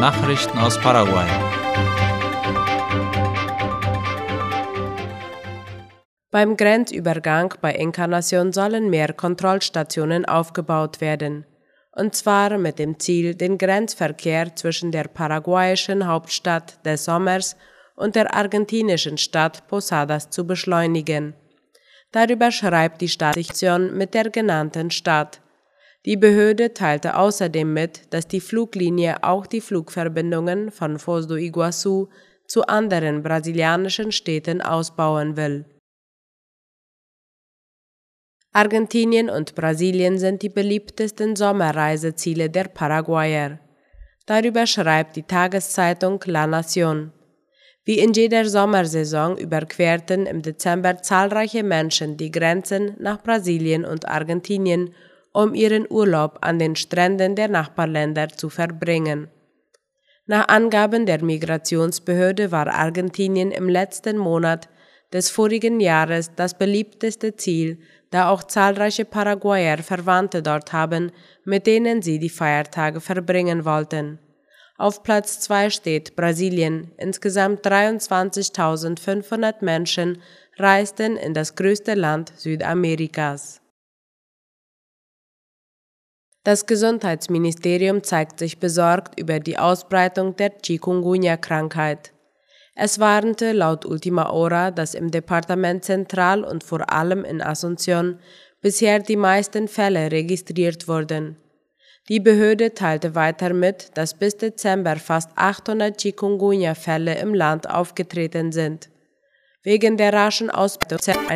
Nachrichten aus Paraguay. Beim Grenzübergang bei Encarnacion sollen mehr Kontrollstationen aufgebaut werden. Und zwar mit dem Ziel, den Grenzverkehr zwischen der paraguayischen Hauptstadt des Sommers und der argentinischen Stadt Posadas zu beschleunigen. Darüber schreibt die Stadtstation mit der genannten Stadt. Die Behörde teilte außerdem mit, dass die Fluglinie auch die Flugverbindungen von Foz do Iguaçu zu anderen brasilianischen Städten ausbauen will. Argentinien und Brasilien sind die beliebtesten Sommerreiseziele der Paraguayer. Darüber schreibt die Tageszeitung La Nación. Wie in jeder Sommersaison überquerten im Dezember zahlreiche Menschen die Grenzen nach Brasilien und Argentinien, um ihren Urlaub an den Stränden der Nachbarländer zu verbringen. Nach Angaben der Migrationsbehörde war Argentinien im letzten Monat des vorigen Jahres das beliebteste Ziel, da auch zahlreiche Paraguayer Verwandte dort haben, mit denen sie die Feiertage verbringen wollten. Auf Platz 2 steht Brasilien. Insgesamt 23.500 Menschen reisten in das größte Land Südamerikas. Das Gesundheitsministerium zeigt sich besorgt über die Ausbreitung der Chikungunya-Krankheit. Es warnte laut Ultima Hora, dass im Departement Zentral und vor allem in Asunción bisher die meisten Fälle registriert wurden. Die Behörde teilte weiter mit, dass bis Dezember fast 800 Chikungunya-Fälle im Land aufgetreten sind. Wegen der raschen Ausbreitung